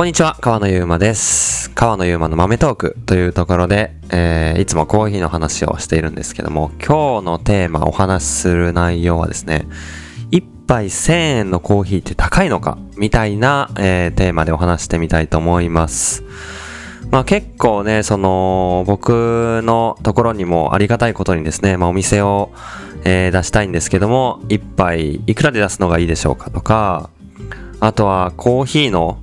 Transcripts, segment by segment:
こんにちは、川野ゆうまです。川野ゆうまの豆トークというところで、えーいつもコーヒーの話をしているんですけども、今日のテーマ、お話しする内容はですね、一杯1000円のコーヒーって高いのかみたいな、えーテーマでお話してみたいと思います。まあ結構ね、その、僕のところにもありがたいことにですね、まあお店を、えー出したいんですけども、一杯いくらで出すのがいいでしょうかとか、あとはコーヒーの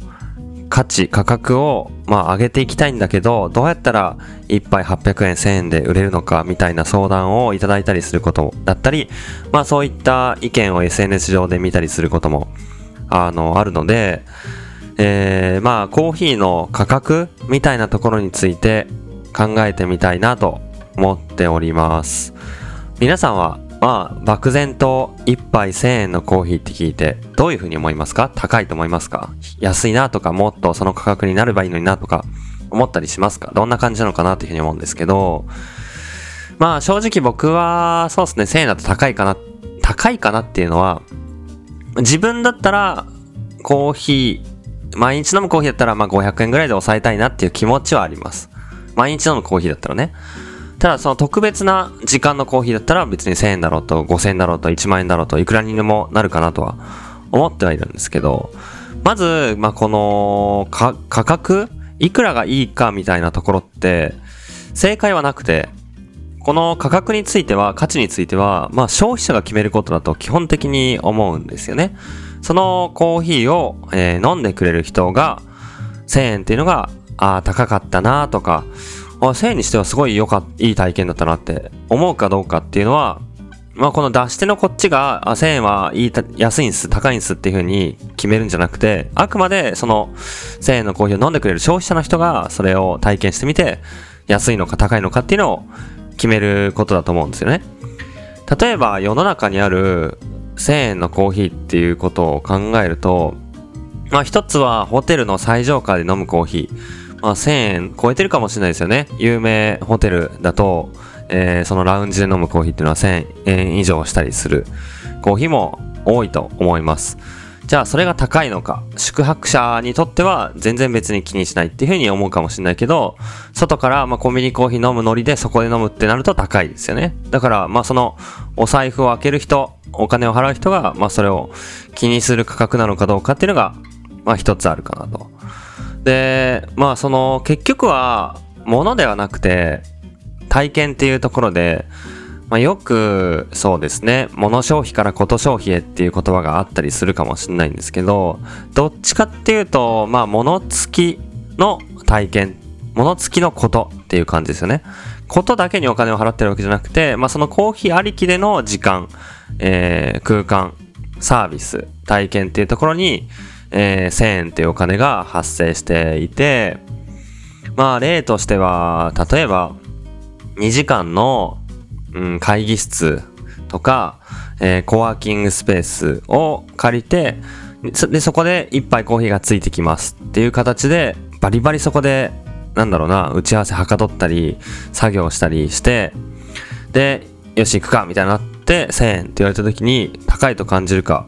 価値、価格を、まあ、上げていきたいんだけど、どうやったら1杯800円、1000円で売れるのか、みたいな相談をいただいたりすることだったり、まあ、そういった意見を SNS 上で見たりすることも、あの、あるので、えー、まあ、コーヒーの価格みたいなところについて考えてみたいなと思っております。皆さんは、まあ、漠然と1杯1000円のコーヒーって聞いて、どういうふうに思いますか？高いと思いますか？安いなとか、もっとその価格になればいいのになとか、思ったりしますか？どんな感じなのかなというふうに思うんですけど、まあ、正直僕は、そうですね、1000円だと高いかな、高いかなっていうのは、自分だったら、コーヒー、毎日飲むコーヒーだったら、まあ500円ぐらいで抑えたいなっていう気持ちはあります。毎日飲むコーヒーだったらね。ただその特別な時間のコーヒーだったら別に1000円だろうと5000円だろうと1万円だろうといくらにでもなるかなとは思ってはいるんですけど、まず、まあ、この価格いくらがいいかみたいなところって正解はなくて、この価格については、価値については、まあ消費者が決めることだと基本的に思うんですよね。そのコーヒーを、えー飲んでくれる人が1000円っていうのが、ああ、高かったなとか、あ1000円にしてはすごい良かっいい体験だったなって思うかどうかっていうのは、まあこの出し手のこっちが、あ1000円はいい安いんす、高いんすっていう風に決めるんじゃなくて、あくまでその1000円のコーヒーを飲んでくれる消費者の人がそれを体験してみて、安いのか高いのかっていうのを決めることだと思うんですよね。例えば世の中にある1000円のコーヒーっていうことを考えると、まあ一つはホテルの最上階で飲むコーヒー。まあ1000円超えてるかもしれないですよね。有名ホテルだと、えーそのラウンジで飲むコーヒーっていうのは1000円以上したりするコーヒーも多いと思います。じゃあそれが高いのか、宿泊者にとっては全然別に気にしないっていうふうに思うかもしれないけど、外からまあコンビニコーヒー飲むノリでそこで飲むってなると高いですよね。だからまあそのお財布を開ける人、お金を払う人がまあそれを気にする価格なのかどうかっていうのがまあ一つあるかなと。で、まあその結局は物ではなくて体験っていうところで、まあ、よくそうですね物消費からこと消費へっていう言葉があったりするかもしれないんですけどどっちかっていうとまあ物付きの体験物付きのことっていう感じですよね。ことだけにお金を払ってるわけじゃなくて、まあ、そのコーヒーありきでの時間、えー空間サービス体験っていうところに、えー1000円っていうお金が発生していてまあ例としては例えば2時間の、うん、会議室とか、えーコワーキングスペースを借りてでそこで一杯コーヒーがついてきますっていう形でバリバリそこでなんだろうな打ち合わせはかどったり作業したりしてでよし行くかみたいになって1000円って言われた時に高いと感じるか。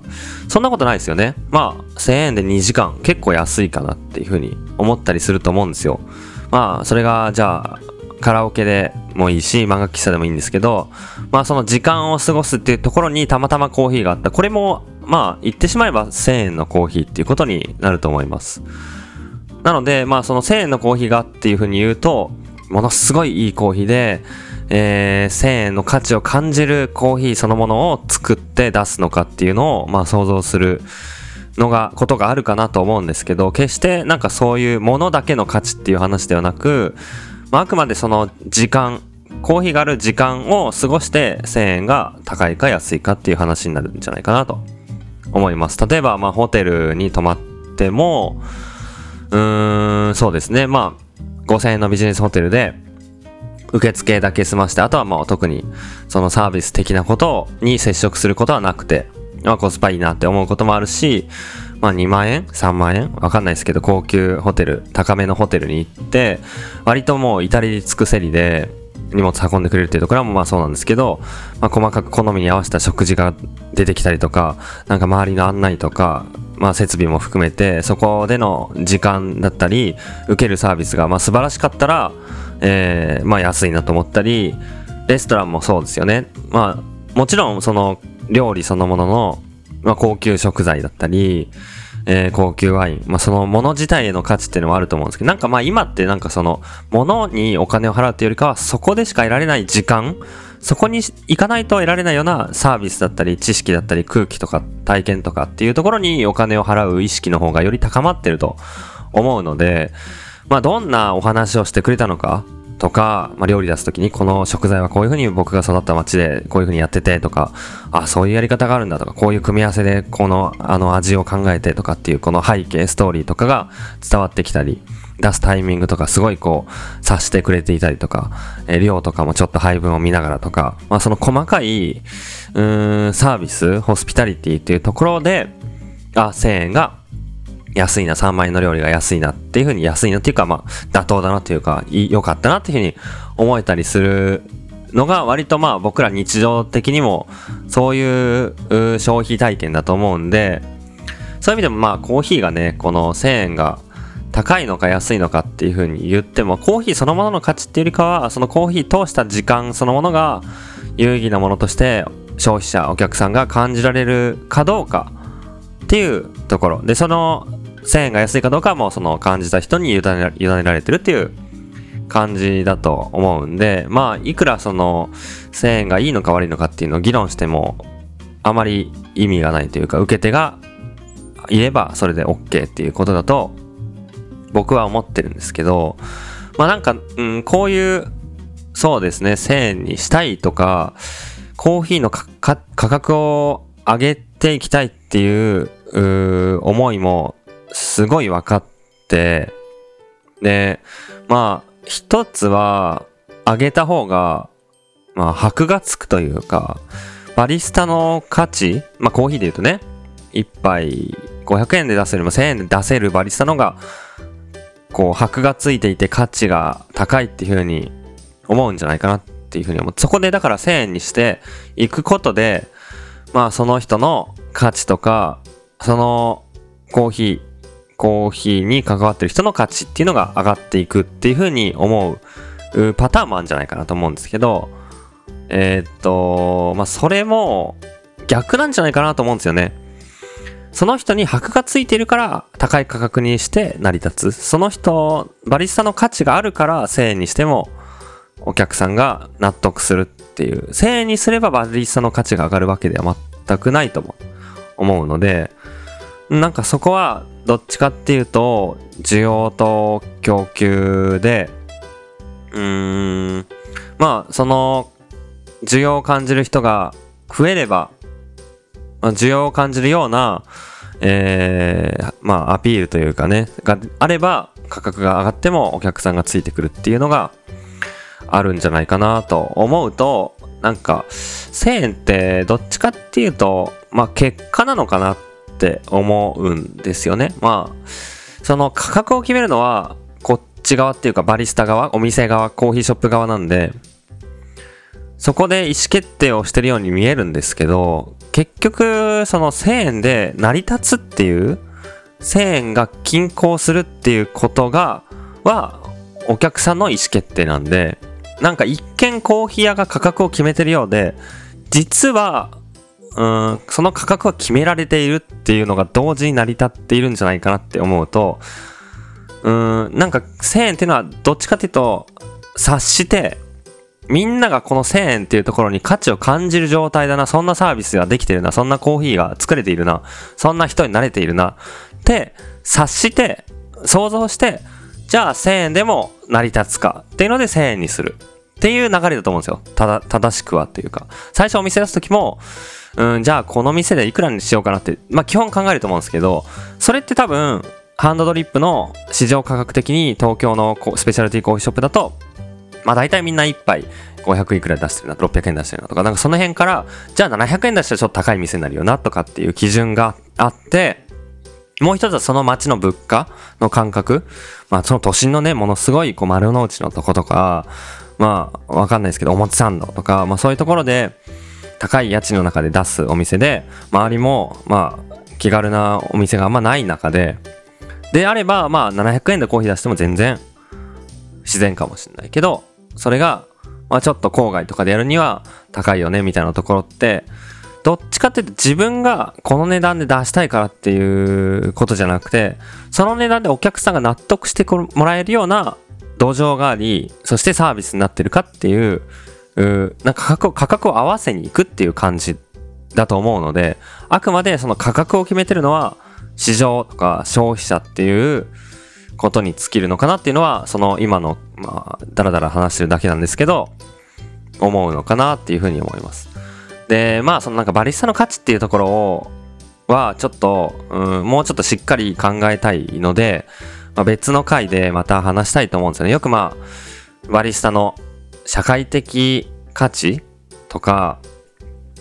そんなことないですよね。まあ1000円で2時間結構安いかなっていうふうに思ったりすると思うんですよ。まあそれがじゃあカラオケでもいいし漫画喫茶でもいいんですけどまあその時間を過ごすっていうところにたまたまコーヒーがあった。これもまあ言ってしまえば1000円のコーヒーっていうことになると思います。なのでまあその1000円のコーヒーがっていうふうに言うとものすごいいいコーヒーでえー1000円の価値を感じるコーヒーそのものを作って出すのかっていうのをまあ想像するのがことがあるかなと思うんですけど決してなんかそういうものだけの価値っていう話ではなく、まあ、あくまでその時間コーヒーがある時間を過ごして1000円が高いか安いかっていう話になるんじゃないかなと思います。例えばまあホテルに泊まってもうーんそうですね。まあ5000円のビジネスホテルで受付だけ済ましてあとはまあ特にそのサービス的なことに接触することはなくて、まあ、コスパいいなって思うこともあるし、まあ、2万円？3万円？わかんないですけど高級ホテル高めのホテルに行って割ともう至り尽くせりで荷物運んでくれるっていうところもまあそうなんですけど、まあ、細かく好みに合わせた食事が出てきたりとかなんか周りの案内とかまあ、設備も含めてそこでの時間だったり受けるサービスがまあ素晴らしかったら、えー、まあ安いなと思ったりレストランもそうですよね。まあもちろんその料理そのものの、まあ、高級食材だったりえー、高級ワイン、まあ、そのもの自体への価値っていうのはあると思うんですけど、なんかまあ今ってなんかその、ものにお金を払うっていうよりかは、そこでしか得られない時間、そこに行かないと得られないようなサービスだったり、知識だったり、空気とか体験とかっていうところにお金を払う意識の方がより高まってると思うので、まあどんなお話をしてくれたのか、とか、まあ、料理出すときにこの食材はこういう風に僕が育った町でこういう風にやっててとか、あ、そういうやり方があるんだとか、こういう組み合わせでこのあの味を考えてとかっていうこの背景、ストーリーとかが伝わってきたり、出すタイミングとかすごいこう察してくれていたりとか、え、量とかもちょっと配分を見ながらとか、まあその細かい、うーん、サービス、ホスピタリティっていうところで、あ、1000円が安いな、3万円の料理が安いなっていうふうに安いなっていうか、まあ、妥当だなっていうか、良かったなっていうふうに思えたりするのが割とまあ僕ら日常的にもそういう消費体験だと思うんで、そういう意味でもまあコーヒーがね、この1000円が高いのか安いのかっていうふうに言っても、コーヒーそのものの価値っていうよりかは、そのコーヒー通した時間そのものが有意義なものとして消費者、お客さんが感じられるかどうかっていうところ。で、その1000円が安いかどうかもその感じた人に委ね委ねられてるっていう感じだと思うんで、まあ、いくらその1000円がいいのか悪いのかっていうのを議論しても、あまり意味がないというか、受け手がいればそれで OK っていうことだと、僕は思ってるんですけど、まあなんか、うん、こういう、そうですね、1000円にしたいとか、コーヒーの価格を上げていきたいっていう思いもすごい分かって、で、まあ、一つは、上げた方が、まあ、箔がつくというか、バリスタの価値、まあ、コーヒーで言うとね、一杯500円で出せるも1000円で出せるバリスタのが、こう、箔がついていて価値が高いっていうふうに思うんじゃないかなっていうふうに思う。そこでだから1000円にしていくことで、まあその人の価値とか、そのコーヒー、コーヒーに関わってる人の価値っていうのが上がっていくっていうふうに思うパターンもあるんじゃないかなと思うんですけど、えー、っと、まあ、それも逆なんじゃないかなと思うんですよね。その人に箔がついてるから高い価格にして成り立つ。その人、バリスタの価値があるから1000円にしてもお客さんが納得するっていう。1000円にすればバリスタの価値が上がるわけでは全くないと思うので、なんかそこはどっちかっていうと需要と供給でうーん。まあその需要を感じる人が増えれば、まあ、需要を感じるようなえー、まあアピールというかねがあれば価格が上がってもお客さんがついてくるっていうのがあるんじゃないかなと思うとなんか1000円ってどっちかっていうとまあ結果なのかなってって思うんですよね。まあ、その価格を決めるのは、こっち側っていうかバリスタ側、お店側、コーヒーショップ側なんで、そこで意思決定をしてるように見えるんですけど、結局、その1000円で成り立つっていう、1000円が均衡するっていうことが、は、お客さんの意思決定なんで、なんか一見コーヒー屋が価格を決めてるようで、実はんその価格は決められているっていうのが同時に成り立っているんじゃないかなって思うとうんなんか1000円っていうのはどっちかっていうと察してみんながこの1000円っていうところに価値を感じる状態だな、そんなサービスができてるな、そんなコーヒーが作れているな、そんな人になれているな、って察して、想像して、じゃあ1000円でも成り立つかっていうので1000円にする。っていう流れだと思うんですよ。ただ、正しくはっていうか。最初お店出す時も、うん、じゃあこの店でいくらにしようかなって、まあ基本考えると思うんですけど、それって多分、ハンドドリップの市場価格的に東京のスペシャルティーコーヒーショップだと、まあ大体みんな1杯500いくら出してるな、600円出してるなとか、なんかその辺から、じゃあ700円出したらちょっと高い店になるよなとかっていう基準があって、もう一つはその街の物価の感覚。まあその都心のね、ものすごいこう丸の内のとことか、まあわかんないですけど、表参道とか、まあそういうところで、高い家賃の中で出すお店で、周りも、まあ、気軽なお店があんまない中で、であれば、まあ700円でコーヒー出しても全然自然かもしれないけど、それが、まあちょっと郊外とかでやるには高いよねみたいなところって、どっちかっていうと自分がこの値段で出したいからっていうことじゃなくて、その値段でお客さんが納得してもらえるような土壌があり、そしてサービスになってるかっていう、うなんか価格を合わせに行くっていう感じだと思うので、あくまでその価格を決めてるのは市場とか消費者っていうことに尽きるのかなっていうのは、その今の、まあ、だらだら話してるだけなんですけど、思うのかなっていうふうに思います。で、まあ、そのなんかバリスタの価値っていうところを、は、ちょっと、うん、もうちょっとしっかり考えたいので、まあ、別の回でまた話したいと思うんですよね。よくまあ、バリスタの社会的価値とか、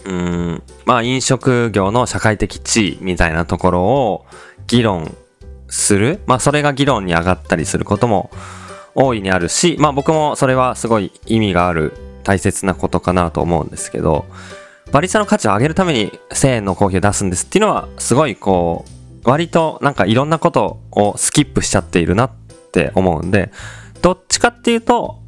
うん、まあ飲食業の社会的地位みたいなところを議論する。まあそれが議論に上がったりすることも大いにあるし、まあ僕もそれはすごい意味がある大切なことかなと思うんですけど、バリスタの価値を上げるために1000円のコーヒーを出すんですっていうのは、すごいこう、割となんかいろんなことをスキップしちゃっているなって思うんで、どっちかっていうと、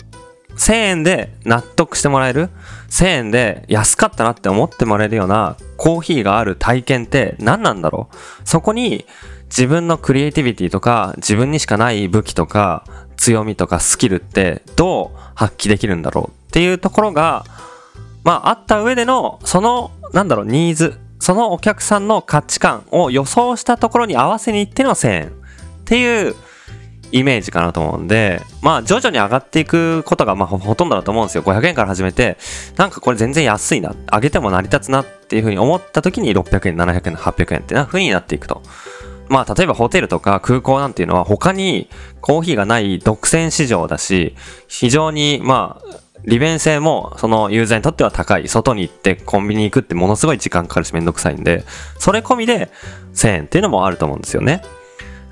1000円で納得してもらえる ?1000 円で安かったなって思ってもらえるようなコーヒーがある体験って何なんだろう？そこに自分のクリエイティビティとか自分にしかない武器とか強みとかスキルってどう発揮できるんだろう？っていうところがまあ、あった上での、その、なんだろう、ニーズ、そのお客さんの価値観を予想したところに合わせに行っての1000円っていうイメージかなと思うんで、まあ、徐々に上がっていくことが、まあ、ほとんどだと思うんですよ。500円から始めて、なんかこれ全然安いな、上げても成り立つなっていうふうに思った時に600円、700円、800円ってな風になっていくと。まあ、例えばホテルとか空港なんていうのは他にコーヒーがない独占市場だし、非常に、まあ、利便性もそのユーザーにとっては高い。外に行ってコンビニ行くってものすごい時間かかるしめんどくさいんで、それ込みで1000円っていうのもあると思うんですよね。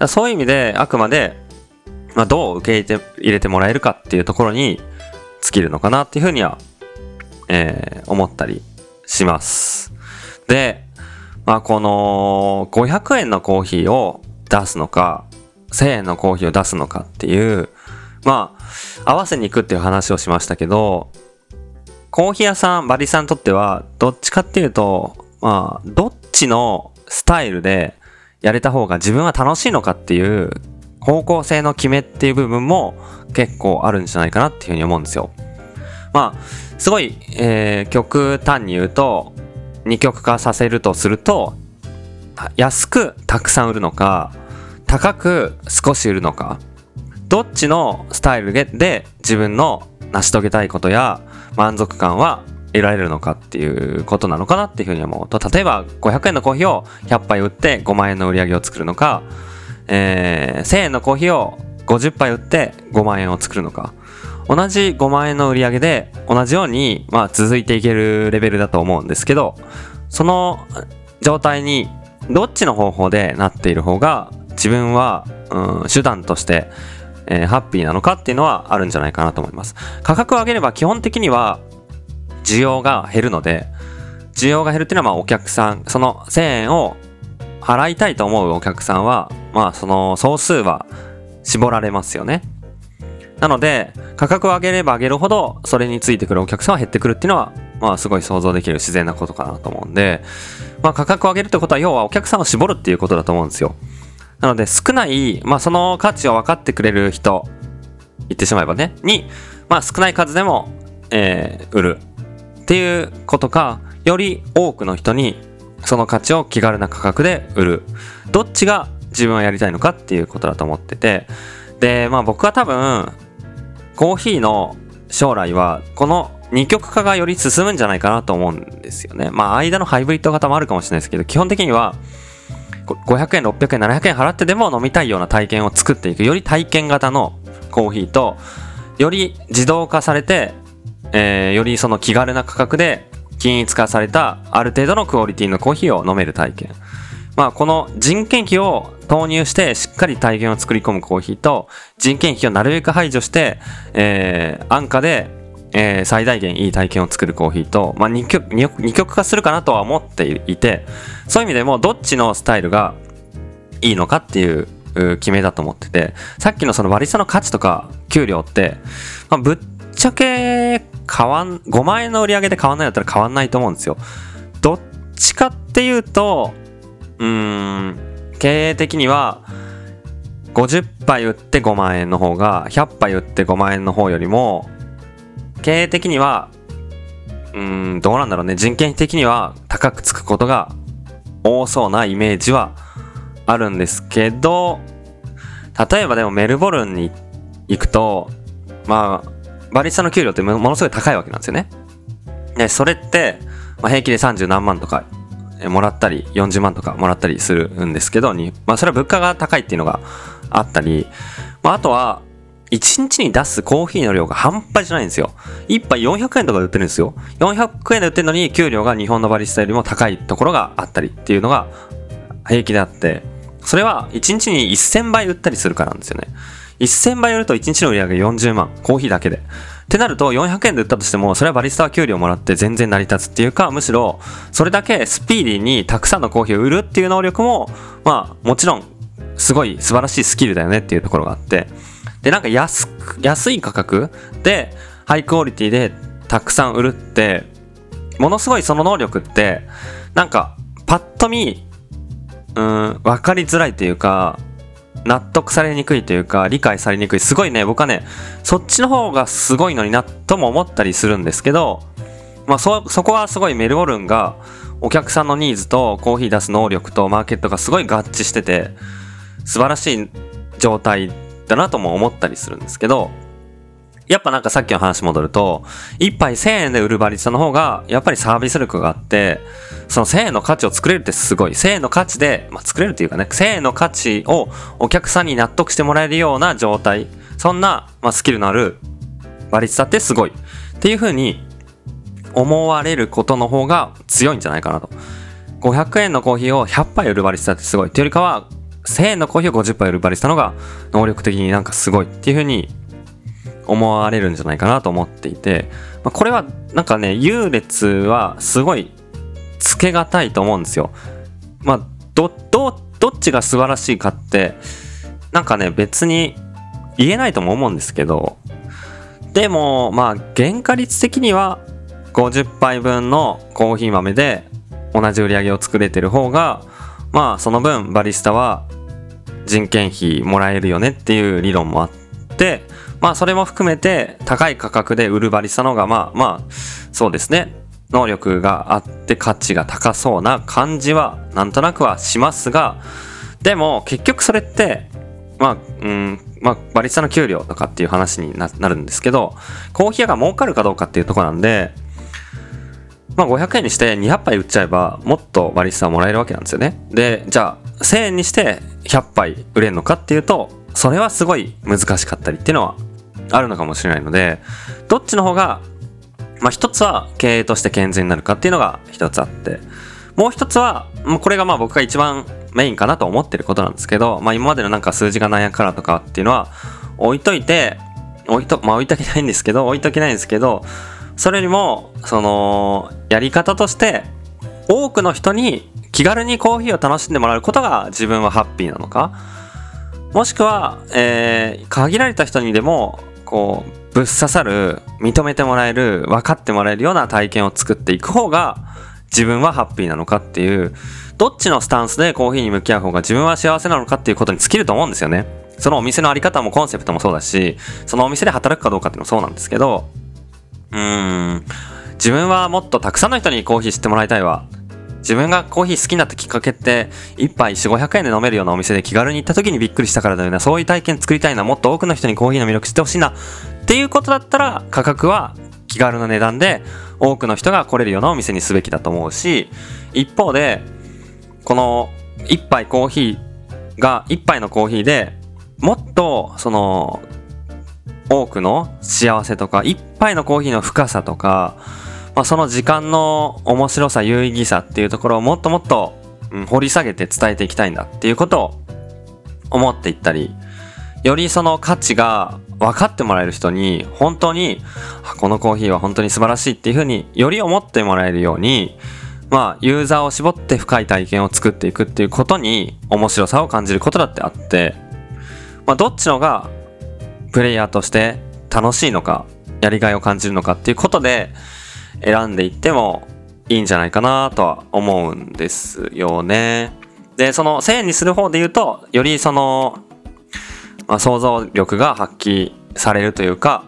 そういう意味であくまで、まあ、どう受け入れて入れてもらえるかっていうところに尽きるのかなっていうふうには、えー、思ったりします。で、まあ、この500円のコーヒーを出すのか、1000円のコーヒーを出すのかっていう、まあ、合わせに行くっていう話をしましたけど、コーヒー屋さん、バリさんにとっては、どっちかっていうと、まあ、どっちのスタイルでやれた方が自分は楽しいのかっていう方向性の決めっていう部分も結構あるんじゃないかなっていうふうに思うんですよ。まあ、すごい、えー、極端に言うと、二極化させるとすると、安くたくさん売るのか、高く少し売るのか、どっちのスタイルで自分の成し遂げたいことや満足感は得られるのかっていうことなのかなっていうふうに思うと例えば500円のコーヒーを100杯売って5万円の売り上げを作るのか、えー、1000円のコーヒーを50杯売って5万円を作るのか同じ5万円の売り上げで同じように、まあ、続いていけるレベルだと思うんですけどその状態にどっちの方法でなっている方が自分は、うん、手段としてえー、ハッピーなのかっていうのはあるんじゃないかなと思います。価格を上げれば基本的には需要が減るので、需要が減るっていうのはまあお客さん、その1000円を払いたいと思うお客さんは、まあその総数は絞られますよね。なので、価格を上げれば上げるほど、それについてくるお客さんは減ってくるっていうのは、まあすごい想像できる自然なことかなと思うんで、まあ価格を上げるってことは要はお客さんを絞るっていうことだと思うんですよ。なので少ない、まあその価値を分かってくれる人、言ってしまえばね、に、まあ少ない数でも、えー、売るっていうことか、より多くの人にその価値を気軽な価格で売る。どっちが自分はやりたいのかっていうことだと思ってて、で、まあ僕は多分、コーヒーの将来は、この二極化がより進むんじゃないかなと思うんですよね。まあ間のハイブリッド型もあるかもしれないですけど、基本的には、500円、600円、700円払ってでも飲みたいような体験を作っていく。より体験型のコーヒーと、より自動化されて、えー、よりその気軽な価格で均一化されたある程度のクオリティのコーヒーを飲める体験。まあ、この人件費を投入してしっかり体験を作り込むコーヒーと人件費をなるべく排除して、えー、安価で、えー、最大限いい体験を作るコーヒーと、まあ、二極二極化するかなとは思っていてそういう意味でもどっちのスタイルがいいのかっていう決めだと思っててさっきのその割り差の価値とか給料って、まあ、ぶっちゃけ変わん5万円の売り上げで変わんないだったら変わんないと思うんですよ。どっちかっていうとうーん経営的には50杯売って5万円の方が100杯売って5万円の方よりも経営的にはうんどうなんだろうね。人件費的には高くつくことが多そうなイメージはあるんですけど例えばでもメルボルンに行くとまあバリスタの給料ってものすごい高いわけなんですよねでそれって、まあ、平気で30何万とかもらったり40万とかもらったりするんですけどに、まあ、それは物価が高いっていうのがあったり、まあ、あとは1日に出すコーヒーの量が半端じゃないんですよ。1杯400円とかで売ってるんですよ。400円で売ってるのに給料が日本のバリスタよりも高いところがあったりっていうのが平気であって、それは1日に1000倍売ったりするからなんですよね。1000倍売ると1日の売り上げ40万、コーヒーだけで。ってなると400円で売ったとしても、それはバリスタは給料もらって全然成り立つっていうか、むしろそれだけスピーディーにたくさんのコーヒーを売るっていう能力も、まあもちろんすごい素晴らしいスキルだよねっていうところがあって、で、なんか安く、安い価格で、ハイクオリティでたくさん売るって、ものすごいその能力って、なんか、パッと見、うん、わかりづらいというか、納得されにくいというか、理解されにくい。すごいね、僕はね、そっちの方がすごいのにな、とも思ったりするんですけど、まあ、そ、そこはすごいメルボルンが、お客さんのニーズとコーヒー出す能力とマーケットがすごい合致してて、素晴らしい状態だなとも思ったりするんですけど、やっぱなんかさっきの話戻ると、1杯1000円で売るバリスタの方が、やっぱりサービス力があって、その1000円の価値を作れるってすごい。1000円の価値で、まあ、作れるっていうかね、1000円の価値をお客さんに納得してもらえるような状態、そんな、まあ、スキルのあるバリスタってすごい。っていう風に思われることの方が強いんじゃないかなと。500円のコーヒーを100杯売るバリスタってすごい。っていうよりかは、1000円のコーヒーを50杯売るバリスタの方が能力的になんかすごいっていう風に思われるんじゃないかなと思っていて、まあ、これはなんかね、優劣はすごいつけがたいと思うんですよ。まあ、ど、ど、どっちが素晴らしいかって、なんかね、別に言えないとも思うんですけど、でも、まあ、原価率的には50杯分のコーヒー豆で同じ売り上げを作れてる方が、まあ、その分バリスタは人件費もらえるよねっていう理論もあって、まあそれも含めて高い価格で売るバリスタの方がまあまあそうですね。能力があって価値が高そうな感じはなんとなくはしますがでも結局それってまあうんまあバリスタの給料とかっていう話になるんですけどコーヒー屋が儲かるかどうかっていうとこなんでまあ500円にして200杯売っちゃえばもっとバリスタはもらえるわけなんですよね。でじゃあ1000円にして100杯売れるのかっていうとそれはすごい難しかったりっていうのはあるのかもしれないのでどっちの方がまあ一つは経営として健全になるかっていうのが一つあってもう一つはこれがまあ僕が一番メインかなと思ってることなんですけど、まあ今までのなんか数字が何やからとかっていうのは置いといて置いと、まあ置いとけないんですけど、置いとけないんですけど、それよりも、その、やり方として、多くの人に気軽にコーヒーを楽しんでもらうことが自分はハッピーなのかもしくは、えー、限られた人にでもこうぶっ刺さる認めてもらえる分かってもらえるような体験を作っていく方が自分はハッピーなのかっていうどっちのスタンスでコーヒーに向き合う方が自分は幸せなのかっていうことに尽きると思うんですよね。そのお店のあり方もコンセプトもそうだしそのお店で働くかどうかっていうのもそうなんですけどうーん。自分はもっとたくさんの人にコーヒー知ってもらいたいわ。自分がコーヒー好きになったきっかけって、一杯4、500円で飲めるようなお店で気軽に行った時にびっくりしたからだよな。そういう体験作りたいな。もっと多くの人にコーヒーの魅力知ってほしいな。っていうことだったら、価格は気軽な値段で多くの人が来れるようなお店にすべきだと思うし、一方で、この一杯コーヒーが、一杯のコーヒーでもっと、その、多くの幸せとか、一杯のコーヒーの深さとか、まあ、その時間の面白さ有意義さっていうところをもっともっと、うん、掘り下げて伝えていきたいんだっていうことを思っていったりよりその価値が分かってもらえる人に本当にこのコーヒーは本当に素晴らしいっていうふうにより思ってもらえるようにまあユーザーを絞って深い体験を作っていくっていうことに面白さを感じることだってあってまあどっちのがプレイヤーとして楽しいのかやりがいを感じるのかっていうことで選んでいってもいいんじゃないかなとは思うんですよね。で、その1000円にする方で言うと、よりその、まあ、想像力が発揮されるというか、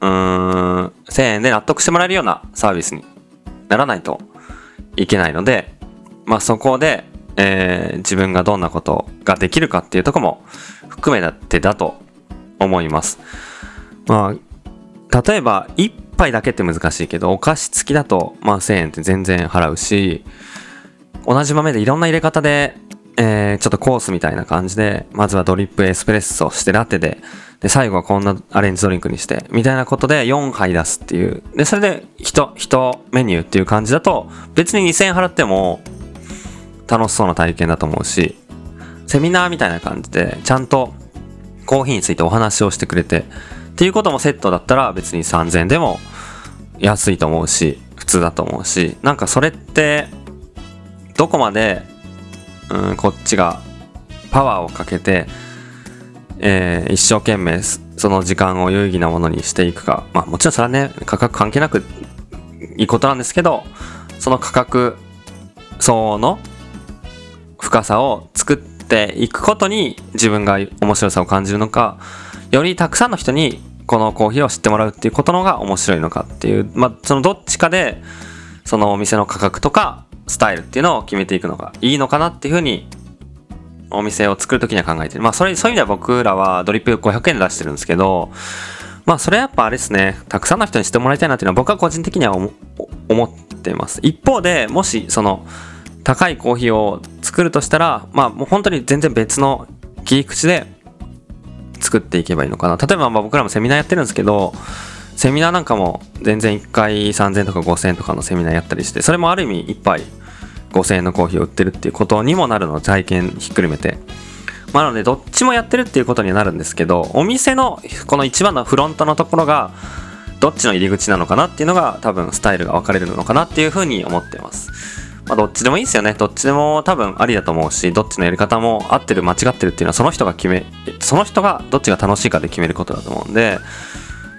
うーん、1000円で納得してもらえるようなサービスにならないといけないので、まあそこで、えー、自分がどんなことができるかっていうとこも含めてだと思います。まあ、例えば1杯だけって難しいけど、お菓子付きだと、まあ1000円って全然払うし、同じ豆でいろんな入れ方で、えー、ちょっとコースみたいな感じで、まずはドリップエスプレッソしてラテで、で、最後はこんなアレンジドリンクにして、みたいなことで4杯出すっていう。で、それで1、1メニューっていう感じだと、別に2000円払っても楽しそうな体験だと思うし、セミナーみたいな感じで、ちゃんとコーヒーについてお話をしてくれて、っていうこともセットだったら別に3000円でも安いと思うし、普通だと思うし、なんかそれって、どこまで、うん、こっちがパワーをかけて、え、一生懸命その時間を有意義なものにしていくか。まあもちろんそれはね、価格関係なくいいことなんですけど、その価格層の深さを作っていくことに自分が面白さを感じるのか、よりたくさんの人にこのコーヒーを知ってもらうっていうことのが面白いのかっていう、まあそのどっちかで、そのお店の価格とかスタイルっていうのを決めていくのがいいのかなっていうふうにお店を作るときには考えてる。まあそれ、そういう意味では僕らはドリップ500円で出してるんですけど、まあそれやっぱあれですね、たくさんの人にしてもらいたいなっていうのは僕は個人的には思ってます。一方でもしその高いコーヒーを作るとしたら、まあもう本当に全然別の切り口で作っていけばいいのかな。例えばまあ僕らもセミナーやってるんですけど、セミナーなんかも全然1回3000とか5000とかのセミナーやったりして、それもある意味1杯5000円のコーヒーを売ってるっていうことにもなるの、体験ひっくるめて。まあ、なので、どっちもやってるっていうことになるんですけど、お店のこの一番のフロントのところが、どっちの入り口なのかなっていうのが多分スタイルが分かれるのかなっていうふうに思ってます。まあ、どっちでもいいですよね。どっちでも多分ありだと思うし、どっちのやり方も合ってる、間違ってるっていうのはその人が決め、その人がどっちが楽しいかで決めることだと思うんで、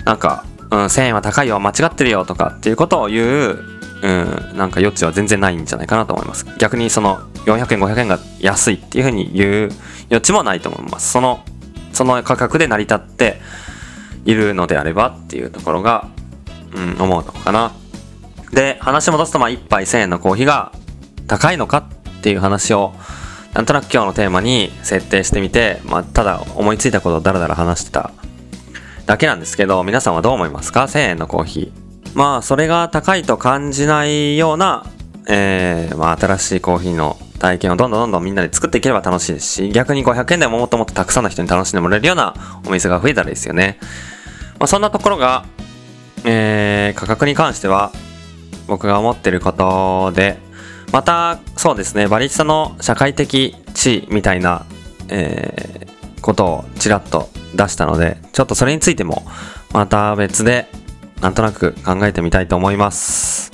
なんか、うん、1000円は高いよ、間違ってるよとかっていうことを言う、うん、なんか余地は全然ないんじゃないかなと思います。逆にその400円、500円が安いっていうふうに言う余地もないと思います。その、その価格で成り立っているのであればっていうところが、うん、思うのかな。で、話戻すと、まあ、1杯1000円のコーヒーが高いのかっていう話を、なんとなく今日のテーマに設定してみて、まあ、ただ思いついたことをダラダラ話してただけなんですけど、皆さんはどう思いますか ?1000 円のコーヒー。まあ、それが高いと感じないような、えー、まあ、新しいコーヒーの体験をどんどんどんどんみんなで作っていければ楽しいですし、逆に500円でももっともっとたくさんの人に楽しんでもらえるようなお店が増えたらいいですよね。まあ、そんなところが、えー、価格に関しては、僕が思ってることで、また、そうですね、バリスタの社会的地位みたいな、えー、ことをちらっと出したので、ちょっとそれについてもまた別でなんとなく考えてみたいと思います。